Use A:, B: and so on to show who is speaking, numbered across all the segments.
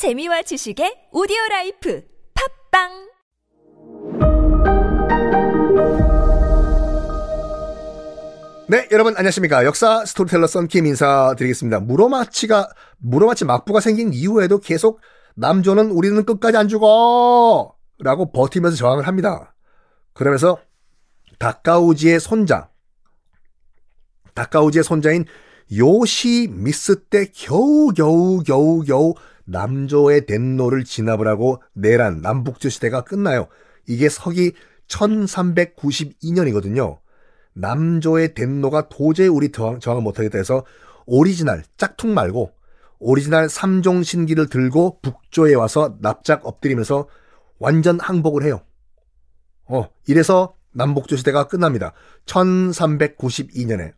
A: 재미와 지식의 오디오 life 팟빵
B: 네, 여러분 안녕하십니까. 역사 스토리텔러 썬킴 인사드리겠습니다. 무로마치가, 무로마치 막부가 생긴 이후에도 계속 남조는 우리는 끝까지 안 죽어! 라고 버티면서 저항을 합니다. 그러면서 다카우지의 손자, 다카우지의 손자인 요시미쓰 때 겨우 겨우 겨우 겨우 남조의 덴노를 진압을 하고 내란 남북조 시대가 끝나요. 이게 서기 1392년이거든요. 남조의 덴노가 도저히 우리 저항을 못하겠다 해서 오리지널 짝퉁 말고 오리지널 3종 신기를 들고 북조에 와서 납작 엎드리면서 완전 항복을 해요. 어, 이래서 남북조 시대가 끝납니다. 1392년에.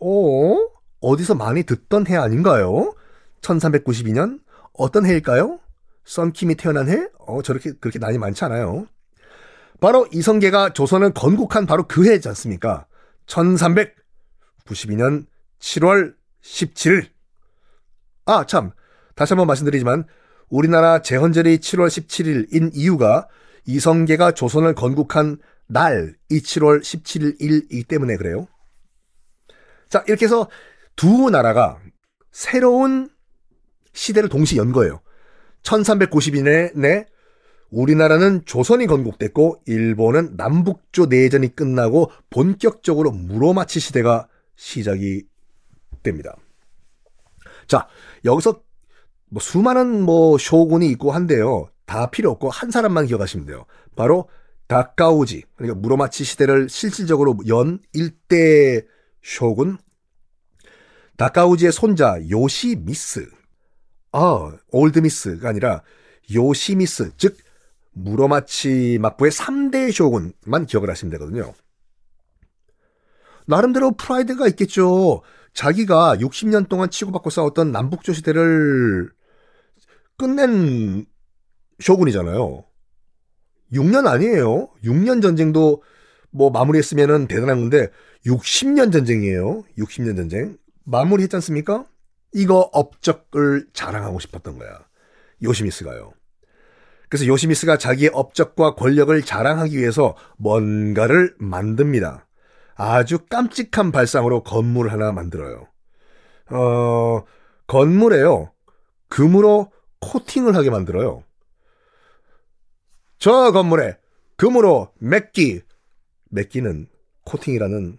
B: 어? 어디서 많이 듣던 해 아닌가요? 1392년? 어떤 해일까요? 썬킴이 태어난 해? 어, 저렇게, 그렇게 난이 많지 않아요. 바로 이성계가 조선을 건국한 바로 그 해지 않습니까? 1392년 7월 17일. 아, 참. 다시 한번 말씀드리지만, 우리나라 제헌절이 7월 17일인 이유가 이성계가 조선을 건국한 날, 이 7월 17일이기 때문에 그래요. 자, 이렇게 해서 두 나라가 새로운 시대를 동시에 연 거예요. 1392년에 우리나라는 조선이 건국됐고 일본은 남북조 내전이 끝나고 본격적으로 무로마치 시대가 시작이 됩니다. 자, 여기서 뭐 수많은 뭐 쇼군이 있고 한데요. 다 필요 없고 한 사람만 기억하시면 돼요. 바로 다카우지 그러니까 무로마치 시대를 실질적으로 연 일대 쇼군 다카우지의 손자 요시미스 아 올드미스가 아니라 요시미스 즉 무로마치 막부의 3대 쇼군만 기억을 하시면 되거든요. 나름대로 프라이드가 있겠죠. 자기가 60년 동안 치고받고 싸웠던 남북조 시대를 끝낸 쇼군이잖아요. 6년 아니에요. 6년 전쟁도 뭐 마무리했으면 대단한 건데 60년 전쟁이에요. 60년 전쟁. 마무리했지 않습니까? 이거 업적을 자랑하고 싶었던 거야. 요시미스가요. 그래서 요시미스가 자기의 업적과 권력을 자랑하기 위해서 뭔가를 만듭니다. 아주 깜찍한 발상으로 건물 하나 만들어요. 어, 건물에요. 금으로 코팅을 하게 만들어요. 저 건물에 금으로 맥기, 맥기는 코팅이라는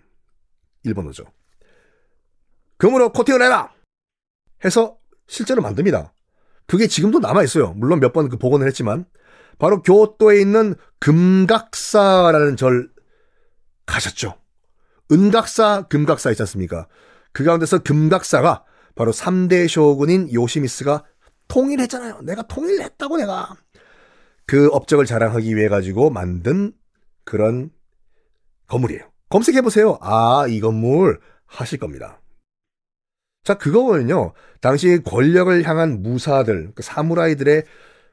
B: 일본어죠. 금으로 코팅을 해라! 해서 실제로 만듭니다. 그게 지금도 남아 있어요. 물론 몇 번 그 복원을 했지만. 바로 교토에 있는 금각사라는 절 가셨죠. 은각사, 금각사 있지 않습니까? 그 가운데서 금각사가 바로 3대 쇼군인 요시미스가 통일했잖아요. 내가 통일했다고 내가. 그 업적을 자랑하기 위해 가지고 만든 그런 건물이에요. 검색해 보세요. 아, 이 건물 하실 겁니다. 자, 그거 보면요. 당시 권력을 향한 무사들, 그 사무라이들의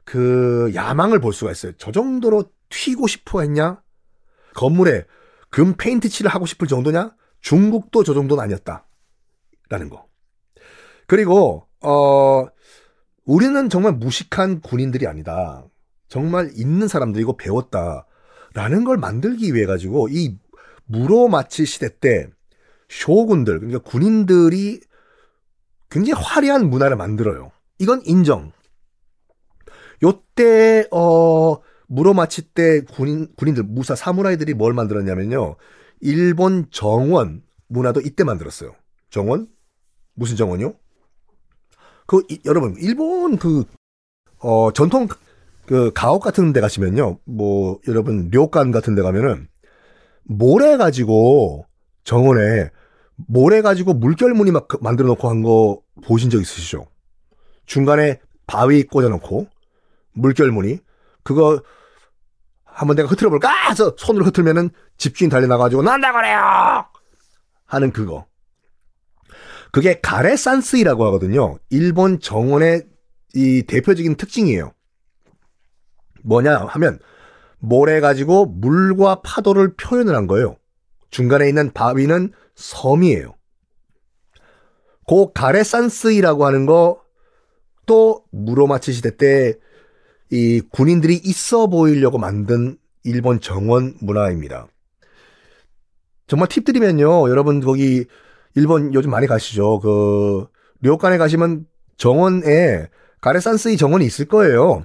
B: 그 야망을 볼 수가 있어요. 저 정도로 튀고 싶어 했냐? 건물에 금 페인트 칠을 하고 싶을 정도냐? 중국도 저 정도는 아니었다. 라는 거. 그리고, 어, 우리는 정말 무식한 군인들이 아니다. 정말 있는 사람들이고 배웠다. 라는 걸 만들기 위해 가지고 이 무로마치 시대 때 쇼군들, 그러니까 군인들이 굉장히 화려한 문화를 만들어요. 이건 인정. 요때 어 무로 마치 때 군인 군인들 무사 사무라이들이 뭘 만들었냐면요. 일본 정원 문화도 이때 만들었어요. 정원? 무슨 정원이요? 그 이, 여러분 일본 그 어, 전통 그 가옥 같은 데 가시면요. 뭐 여러분 료간 같은 데 가면은 모래 가지고 정원에 모래 가지고 물결무늬 막 만들어 놓고 한 거 보신 적 있으시죠? 중간에 바위 꽂아 놓고 물결무늬. 그거 한번 내가 흐트려 볼까? 해서 손으로 흐트면은 집주인 달려나 가지고 난다 그래요! 하는 그거. 그게 가레산스이라고 하거든요. 일본 정원의 이 대표적인 특징이에요. 뭐냐 하면 모래 가지고 물과 파도를 표현을 한 거예요. 중간에 있는 바위는 섬이에요. 그 가레산스이라고 하는 거 이것도 무로마치 시대 때 이 군인들이 있어 보이려고 만든 일본 정원 문화입니다. 정말 팁 드리면요. 여러분 거기 일본 요즘 많이 가시죠. 그 료칸에 가시면 정원에 가레산스이 정원이 있을 거예요.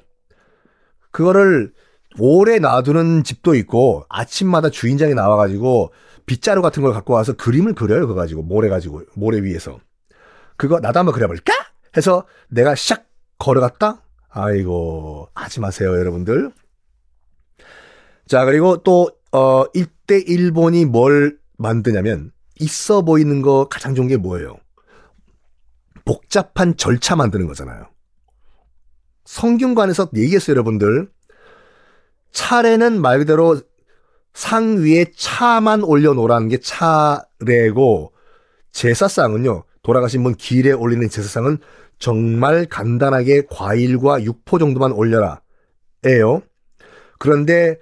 B: 그거를 오래 놔두는 집도 있고 아침마다 주인장이 나와가지고 빗자루 같은 걸 갖고 와서 그림을 그려요. 그거 가지고 모래 가지고 모래 위에서 그거 나도 한번 그려볼까? 해서 내가 샥 걸어갔다. 아이고 하지 마세요, 여러분들. 자 그리고 또 어, 이때 일본이 뭘 만드냐면 있어 보이는 거 가장 좋은 게 뭐예요? 복잡한 절차 만드는 거잖아요. 성균관에서 얘기했어요, 여러분들. 차례는 말 그대로 상 위에 차만 올려놓으라는 게 차례고, 제사상은요, 돌아가신 분 길에 올리는 제사상은 정말 간단하게 과일과 육포 정도만 올려라. 에요. 그런데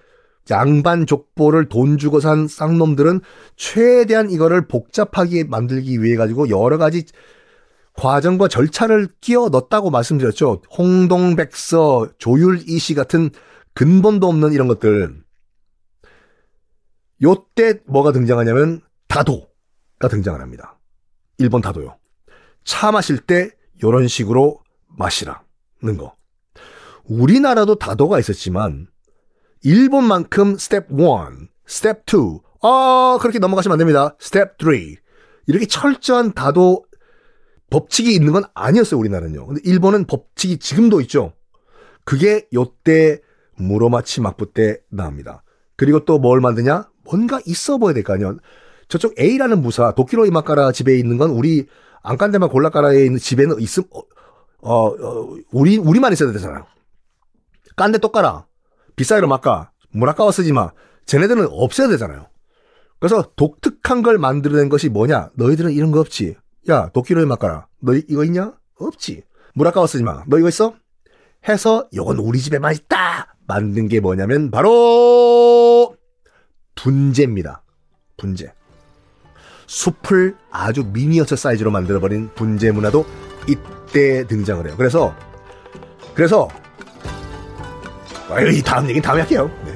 B: 양반 족보를 돈 주고 산 쌍놈들은 최대한 이거를 복잡하게 만들기 위해 가지고 여러 가지 과정과 절차를 끼워 넣었다고 말씀드렸죠. 홍동백서, 조율이시 같은 근본도 없는 이런 것들. 요때 뭐가 등장하냐면 다도가 등장을 합니다. 일본 다도요. 차 마실 때 요런 식으로 마시라는 거. 우리나라도 다도가 있었지만 일본만큼 스텝 1, 스텝 2, 아, 그렇게 넘어가시면 안 됩니다. 스텝 3. 이렇게 철저한 다도 법칙이 있는 건 아니었어요, 우리나라는요. 근데 일본은 법칙이 지금도 있죠. 그게 요때 무로마치 막부 때 나옵니다. 그리고 또 뭘 만드냐? 뭔가 있어 보여야 될 거 아니야. 저쪽 A라는 무사, 도키로 이마카라 집에 있는 건 우리 안간데만 골라카라에 있는 집에는 있음, 어, 어, 어, 우리, 우리만 있어야 되잖아요. 깐데 똑까라. 비싸이로 막까. 무라카와 쓰지 마. 쟤네들은 없어야 되잖아요. 그래서 독특한 걸 만들어낸 것이 뭐냐? 너희들은 이런 거 없지. 야, 도끼로에 막가라. 너 이거 있냐? 없지. 무라카와 쓰지 마. 너 이거 있어? 해서 이건 우리 집에만 있다. 만든 게 뭐냐면 바로 분재입니다. 분재. 숲을 아주 미니어처 사이즈로 만들어버린 분재 문화도 이때 등장을 해요. 그래서 그래서 이 다음 얘기는 다음에 할게요. 네.